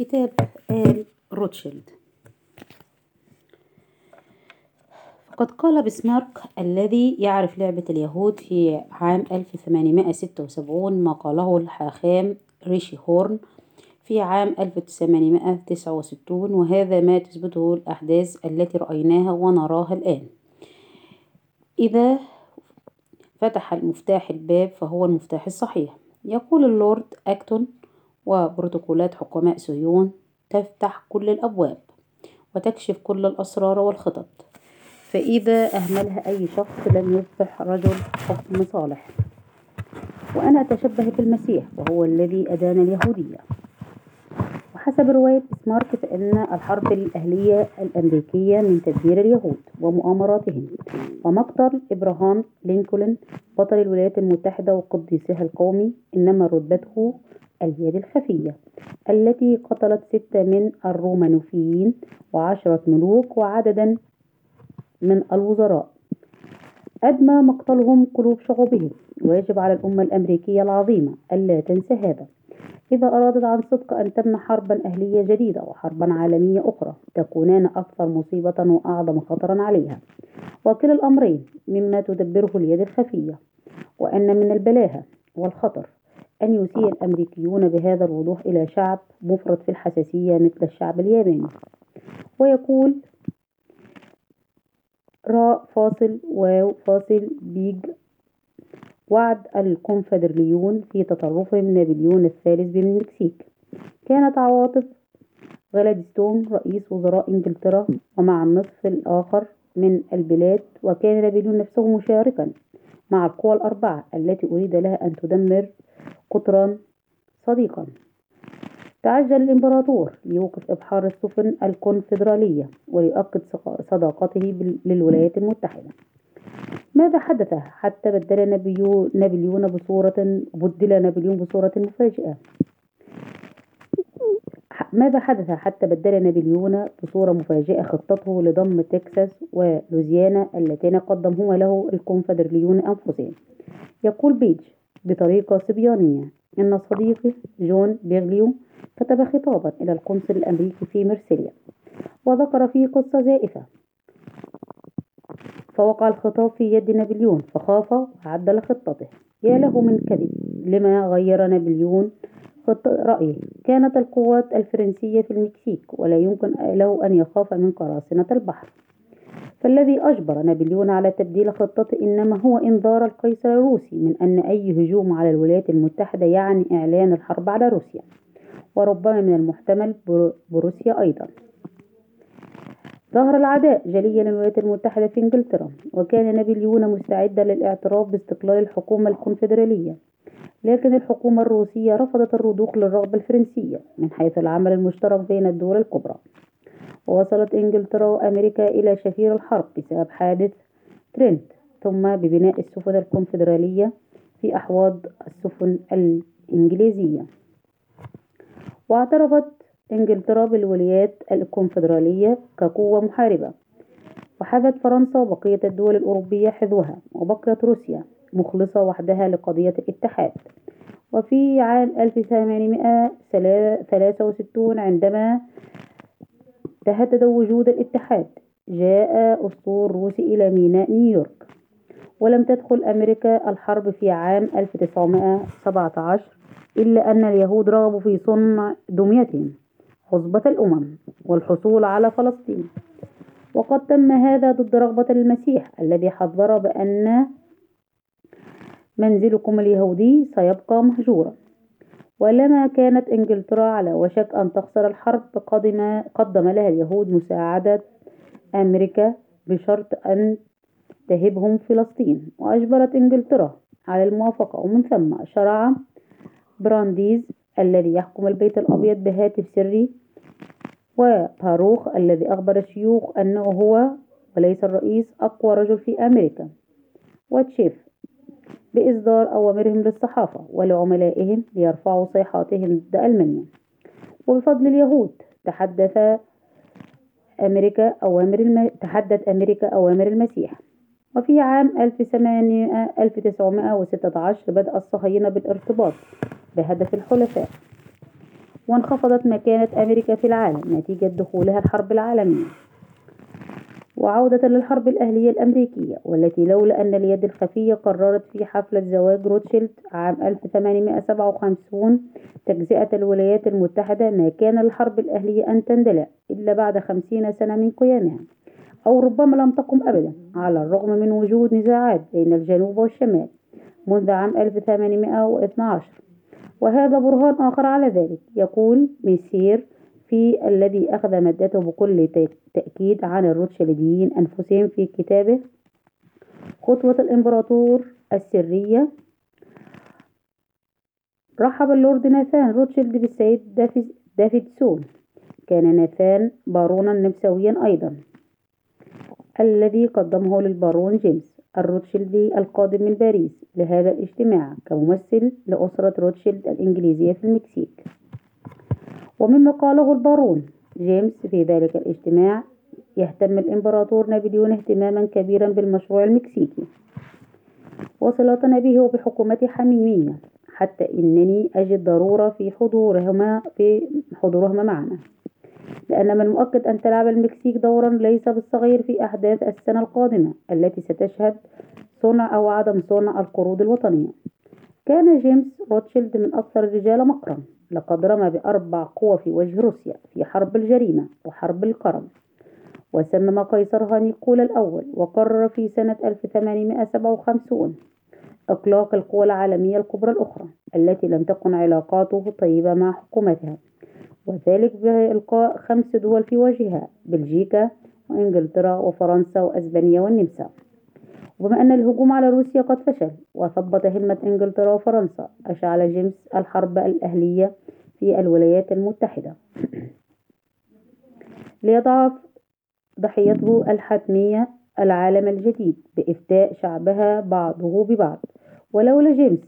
كتاب آل روتشيلد. فقد قال بسمارك الذي يعرف لعبة اليهود في عام 1876 ما قاله الحاخام ريشي هورن في عام 1869 وهذا ما تثبته الأحداث التي رأيناها ونراها الآن. إذا فتح المفتاح الباب فهو المفتاح الصحيح. يقول اللورد أكتون وبروتوكولات حكماء صهيون تفتح كل الأبواب وتكشف كل الأسرار والخطط. فإذا أهملها أي شخص لم يصبح رجل حكم صالح. وأنا أتشبه بالمسيح وهو الذي أدان اليهودية. وحسب رواية سمارك فإن الحرب الأهلية الأمريكية من تدبير اليهود ومؤامراتهم. ومقتل إبراهام لينكولن بطل الولايات المتحدة وقديسها القومي إنما رتبته اليد الخفية التي قتلت ستة من الرومانوفيين وعشرة ملوك وعددا من الوزراء. أدمى مقتلهم قلوب شعوبهم ويجب على الأمة الأمريكية العظيمة ألا تنسى هذا. إذا أرادت عن صدق أن تمنع حربا أهلية جديدة وحربا عالمية أخرى تكونان أكثر مصيبة وأعظم خطرا عليها. وكلا الأمرين مما تدبره اليد الخفية وأن من البلاهة والخطر أن يسيء الأمريكيون بهذا الوضوح إلى شعب مفرط في الحساسية مثل الشعب الياباني ويقول راء فاصل واو فاصل بيج وعد الكونفدراليون في تطرفهم نابليون الثالث بالمكسيك كانت عواطف غلادستون رئيس وزراء إنجلترا ومع النصف الآخر من البلاد وكان نابليون نفسه مشاركا. مع القوى الأربعة التي أريد لها أن تدمر قطران صديقا. تعجل الإمبراطور ليوقف إبحار السفن الكونفدرالية ويؤكد صداقته للولايات المتحدة. ماذا حدث حتى بدل نابليون بصورة بدل نابليون بصورة مفاجئة؟ ماذا حدث حتى بدل نابليون بصورة مفاجئة خطته لضم تكساس ولوزيانا اللتين قدمهما له الكونفدراليون أنفسهم. يقول بيج بطريقة صبيانية إن صديقي جون بيغليو كتب خطابا إلى القنصل الأمريكي في مرسيليا وذكر فيه قصة زائفة. فوقع الخطاب في يد نابليون فخاف وعدل خطته يا له من كذب لما غير نابليون رأيه كانت القوات الفرنسية في المكسيك ولا يمكن له أن يخاف من قراصنة البحر. فالذي أجبر نابليون على تبديل خطته إنما هو إنذار القيصر الروسي من أن أي هجوم على الولايات المتحدة يعني إعلان الحرب على روسيا. وربما من المحتمل بروسيا أيضا. ظهر العداء جليا للولايات المتحدة في إنجلترا وكان نابليون مستعدا للاعتراف باستقلال الحكومة الكونفدرالية. لكن الحكومة الروسية رفضت الرضوخ للرغبة الفرنسية من حيث العمل المشترك بين الدول الكبرى. ووصلت إنجلترا وأمريكا إلى شفير الحرب بسبب حادث ترينت ثم ببناء السفن الكونفدرالية في أحواض السفن الإنجليزية. واعترفت إنجلترا بالولايات الكونفدرالية كقوة محاربة وحذت فرنسا وبقية الدول الأوروبية حذوها وبقيت روسيا مخلصة وحدها لقضية الاتحاد. وفي عام 1863 عندما تهدد وجود الاتحاد جاء أسطول روسي إلى ميناء نيويورك ولم تدخل أمريكا الحرب في عام 1917 إلا أن اليهود رغبوا في صنع دميتهم عصبة الأمم والحصول على فلسطين. وقد تم هذا ضد رغبة المسيح الذي حذر بأن منزلكم اليهودي سيبقى مهجورا. ولما كانت إنجلترا على وشك أن تخسر الحرب قدم, قدم لها اليهود مساعدة أمريكا بشرط أن تهبهم فلسطين وأجبرت إنجلترا على الموافقة. ومن ثم شرع برانديز الذي يحكم البيت الأبيض بهاتف سري وباروخ الذي أخبر الشيوخ أنه هو وليس الرئيس أقوى رجل في أمريكا. وتشيف بإصدار أوامرهم للصحافة ولعملائهم ليرفعوا صيحاتهم ضد ألمانيا. وبفضل اليهود تحدث أمريكا أوامر الم... تحدث أمريكا أوامر المسيح. وفي عام 1916 بدأ الصهاينة بالارتباط بهدف الحلفاء. وانخفضت مكانة أمريكا في العالم نتيجة دخولها الحرب العالمية. وعودة للحرب الأهلية الأمريكية والتي لولا أن اليد الخفية قررت في حفلة زواج روتشيلد عام 1857 تجزئة الولايات المتحدة ما كان للحرب الأهلية أن تندلع إلا بعد خمسين سنة من قيامها أو ربما لم تقم أبدا على الرغم من وجود نزاعات بين الجنوب والشمال منذ عام 1812 وهذا برهان آخر على ذلك يقول ميسير في الذي أخذ مادته بكل تأكيد عن الروتشيلديين أنفسهم في كتابه خطوة الإمبراطور السرية. رحب اللورد ناثان روتشيلد بالسيد دافيدسون. كان ناثان بارونا نمساويا أيضا. الذي قدمه للبارون جيمس الروتشيلدي القادم من باريس لهذا الاجتماع كممثل لأسرة روتشيلد الإنجليزية في المكسيك. ومما قاله البارون جيمس في ذلك الاجتماع يهتم الإمبراطور نابليون اهتماما كبيرا بالمشروع المكسيكي. وصلتنا به وبحكومته حميمية حتى إنني أجد ضرورة في حضورهما في حضورهما معنا لأن من المؤكد أن تلعب المكسيك دورا ليس بالصغير في أحداث السنة القادمة التي ستشهد صنع أو عدم صنع القروض الوطنية. كان جيمس روتشيلد من أكثر الرجال مكرا لقد رمى بأربع قوى في وجه روسيا في حرب الجريمة وحرب القرم. وسمم قيصرها نيكولا الأول وقرر في سنة 1857 إطلاق القوى العالمية الكبرى الأخرى التي لم تكن علاقاته طيبة مع حكومتها. وذلك بإلقاء خمس دول في وجهها بلجيكا وإنجلترا وفرنسا وأسبانيا والنمسا. وبما أن الهجوم على روسيا قد فشل وثبط همة إنجلترا وفرنسا أشعل جيمس الحرب الأهلية في الولايات المتحدة. ليضع ضحيته الحتمية العالم الجديد بإفتاء شعبها بعضه ببعض. ولولا جيمس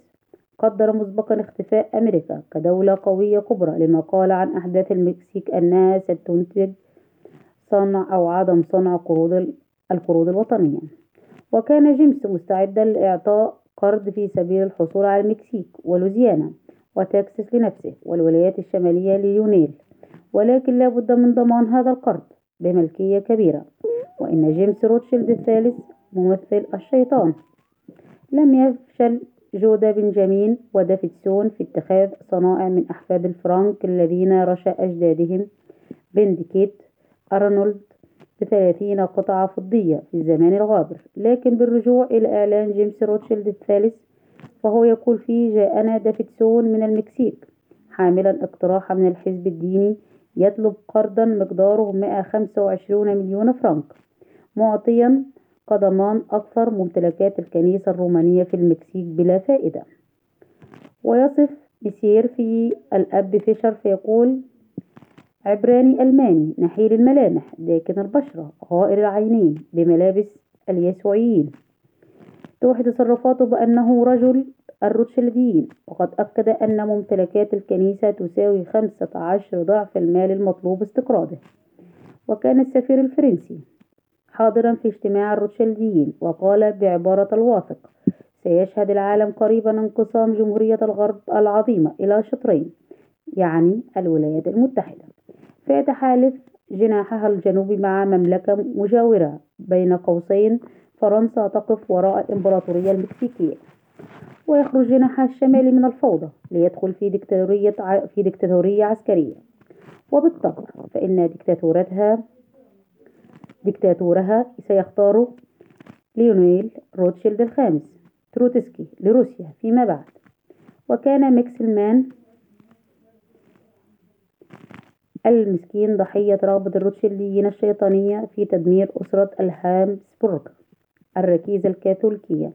قدر مسبقا اختفاء أمريكا كدولة قوية كبرى لما قال عن أحداث المكسيك أنها ستنتج صنع أو عدم صنع قروض القروض الوطنية. وكان جيمس مستعدا لإعطاء قرض في سبيل الحصول على المكسيك ولوزيانا وتكساس لنفسه والولايات الشمالية ليونيل ولكن لا بد من ضمان هذا القرض بملكية كبيرة. وإن جيمس روتشيلد الثالث ممثل الشيطان. لم يفشل جودا بنجامين ودافيدسون في اتخاذ صنائع من أحفاد الفرانك الذين رشا أجدادهم. بنديكيت أرنولد بثلاثين قطعة فضية في الزمان الغابر لكن بالرجوع إلى إعلان جيمس روتشيلد الثالث فهو يقول فيه جاءنا دافيدسون من المكسيك. حاملا اقتراحا من الحزب الديني يطلب قرضا مقداره 125 مليون فرنك معطيا كضمان أكثر ممتلكات الكنيسة الرومانية في المكسيك بلا فائدة. ويصف مسير في الأب فيشر فيقول عبراني ألماني نحيل الملامح داكن البشرة غائر العينين بملابس اليسوعيين. توحي تصرفاته بأنه رجل الروتشيلديين وقد أكد أن ممتلكات الكنيسة تساوي خمسة عشر ضعف المال المطلوب استقراضه. وكان السفير الفرنسي حاضرا في اجتماع الروتشيلديين وقال بعبارة الواثق سيشهد العالم قريبا انقسام جمهورية الغرب العظيمة إلى شطرين يعني الولايات المتحدة. فيتحالف جناحها الجنوبي مع مملكة مجاورة بين قوسين فرنسا تقف وراء الإمبراطورية المكسيكية. ويخرج جناحها الشمالي من الفوضى ليدخل في دكتاتورية في دكتاتورية عسكرية. وبالطبع فإن دكتاتورتها دكتاتورها سيختار ليونيل روتشيلد الخامس تروتسكي لروسيا فيما بعد. وكان ماكسيميليان المسكين ضحية رغبة الروتشيلديين الشيطانية في تدمير أسرة الهابسبورغ الركيزة الكاثوليكية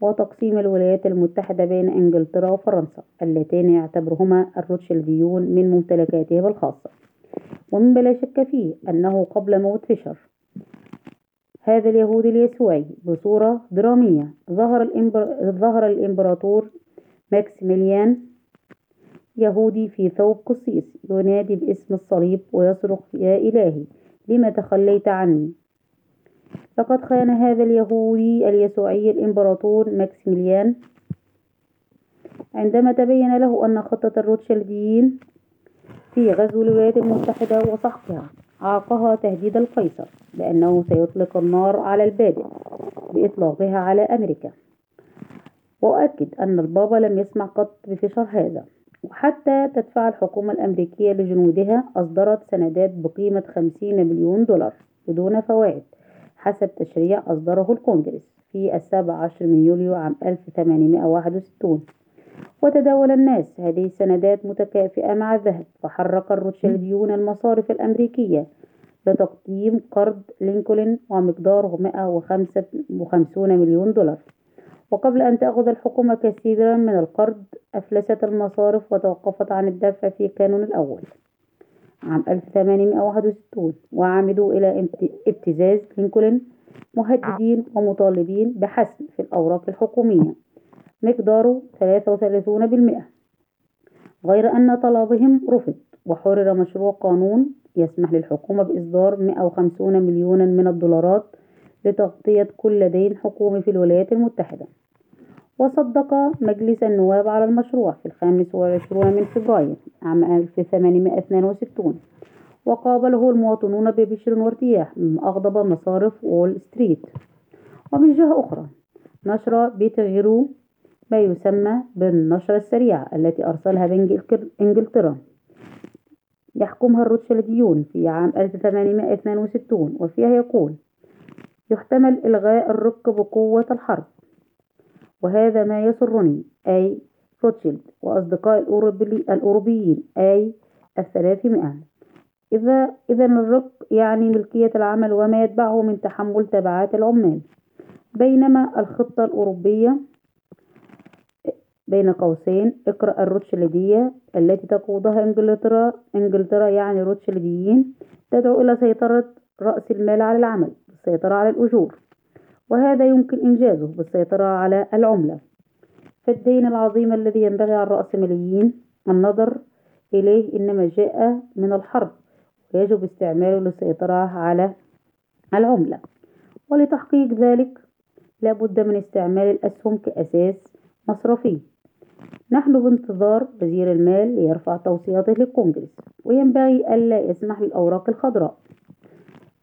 وتقسيم الولايات المتحدة بين إنجلترا وفرنسا اللتان يعتبرهما الروتشيلديون من ممتلكاتهم الخاصة. ومما لا شك فيه أنه قبل موت فيشر. هذا اليهودي اليسوعي بصورة درامية ظهر, الإمبر... ظهر الإمبراطور ماكسيميليان يهودي في ثوب قسيس ينادي باسم الصليب ويصرخ يا إلهي لم تخليت عني؟ لقد خان هذا اليهودي اليسوعي الإمبراطور ماكسيميليان. عندما تبين له أن خطة الروتشيلديين في غزو الولايات المتحدة وسحقها عاقها تهديد القيصر بأنه سيطلق النار على البادئ بإطلاقها على أمريكا. وأؤكد أن البابا لم يسمع قط بفشل هذا. وحتى تدفع الحكومة الأمريكية لجنودها أصدرت سندات بقيمة خمسين مليون دولار بدون فوائد حسب تشريع أصدره الكونجرس في السابع عشر من يوليو عام 1861 وتداول الناس هذه السندات متكافئة مع الذهب فحرك الروتشيلديون المصارف الأمريكية لتقديم قرض لينكولن ومقداره 155 مليون دولار. وقبل أن تأخذ الحكومة كثيرا من القرض أفلست المصارف وتوقفت عن الدفع في كانون الأول عام 1861 وعمدوا إلى ابتزاز لينكولن مهددين ومطالبين بحسم في الأوراق الحكومية مقداره 33% غير أن طلبهم رفض وحرر مشروع قانون يسمح للحكومة بإصدار 150 مليونا من الدولارات لتغطية كل دين حكومي في الولايات المتحدة. وصدق مجلس النواب على المشروع في الخامس والعشرون من فبراير عام 1862 وقابله المواطنون ببشر وارتياح مما أغضب مصارف وول ستريت. ومن جهة أخرى نشر بيتغيرو ما يسمى بالنشرة السريعة التي أرسلها بإنجلترا. يحكمها الروتشيلديون في عام 1862 وفيها يقول يحتمل إلغاء الرق بقوة الحرب. وهذا ما يسرني أي روتشيلد وأصدقاء الأوروبيين أي الثلاثمائة. إذا إذا الرق يعني ملكية العمل وما يتبعه من تحمل تبعات العمال. بينما الخطة الأوروبية بين قوسين اقرأ الروتشيلدية التي تقودها إنجلترا إنجلترا يعني روتشيلديين تدعو إلى سيطرة رأس المال على العمل السيطرة على الأجور. وهذا يمكن إنجازه بالسيطرة على العملة. فالدين العظيم الذي ينبغي على الرأسماليين النظر إليه إنما جاء من الحرب ويجب استعماله للسيطرة على العملة. ولتحقيق ذلك لا بد من استعمال الأسهم كأساس مصرفي. نحن بانتظار وزير المال ليرفع توصياته للكونجرس وينبغي ألا يسمح للأوراق الخضراء.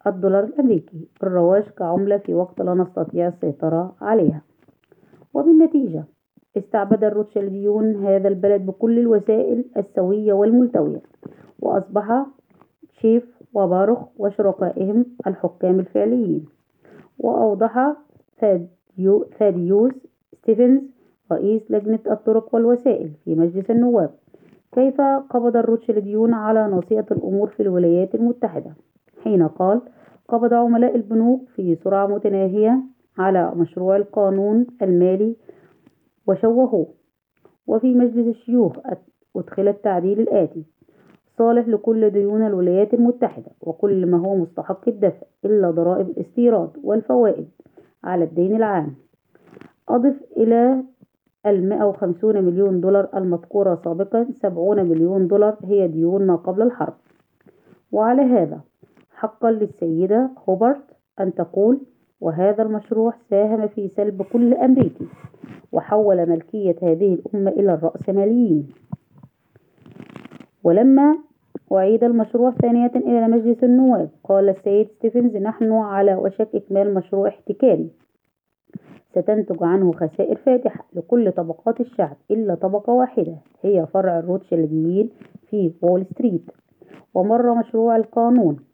الدولار الأمريكي بالرواج كعملة في وقت لا نستطيع السيطرة عليها. وبالنتيجة استعبد الروتشيلديون هذا البلد بكل الوسائل السوية والملتوية وأصبح شيف وباروخ وشركائهم الحكام الفعليين. وأوضح ثاديوس ستيفنز رئيس لجنة الطرق والوسائل في مجلس النواب كيف قبض الروتشيلديون على ناصية الأمور في الولايات المتحدة؟ حين قال قبض عملاء البنوك في سرعة متناهية على مشروع القانون المالي وشوهوه وفي مجلس الشيوخ أدخل التعديل الآتي صالح لكل ديون الولايات المتحدة وكل ما هو مستحق الدفع إلا ضرائب الاستيراد والفوائد على الدين العام. أضف إلى المائة وخمسون مليون دولار المذكورة سابقا سبعون مليون دولار هي ديون ما قبل الحرب. وعلى هذا حقا للسيدة هوبرت أن تقول وهذا المشروع ساهم في سلب كل أمريكي وحول ملكية هذه الأمة إلى الرأسماليين. ولما أعيد المشروع ثانية إلى مجلس النواب قال السيد ستيفنز نحن على وشك إكمال مشروع احتكاري. ستنتج عنه خسائر فادحة لكل طبقات الشعب إلا طبقة واحدة هي فرع الروتشيلديين في وول ستريت. ومر مشروع القانون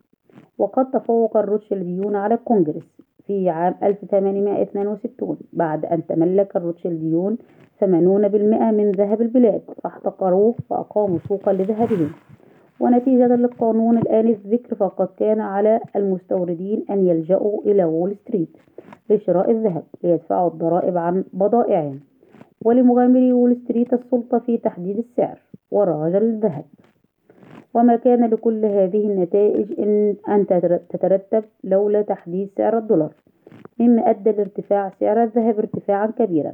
وقد تفوق الروتشيلديون على الكونجرس في عام 1862 بعد أن تملك الروتشيلديون 80% من ذهب البلاد فاحتقروه وأقاموا سوقا لذهبهم ونتيجة للقانون الآنف الذكر فقد كان على المستوردين أن يلجأوا إلى وول ستريت لشراء الذهب ليدفعوا الضرائب عن بضائعهم. ولمغامري وول ستريت السلطة في تحديد السعر وإخراج الذهب. وما كان لكل هذه النتائج إن أن تترتب لولا تحديد سعر الدولار مما أدى لارتفاع سعر الذهب ارتفاعا كبيرا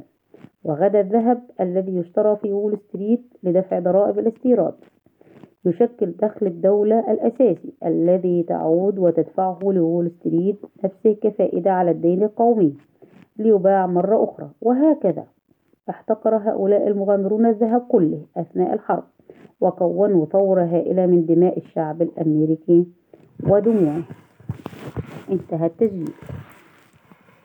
وغدا الذهب الذي يشترى في وول ستريت لدفع ضرائب الاستيراد. يشكل دخل الدولة الأساسي الذي تعود وتدفعه لوول ستريت نفسه كفائدة على الدين القومي ليباع مرة أخرى. وهكذا احتقر هؤلاء المغامرون الذهب كله أثناء الحرب. وكونوا ثورة هائلة من دماء الشعب الأمريكي ودموعه. انتهى التسجيل.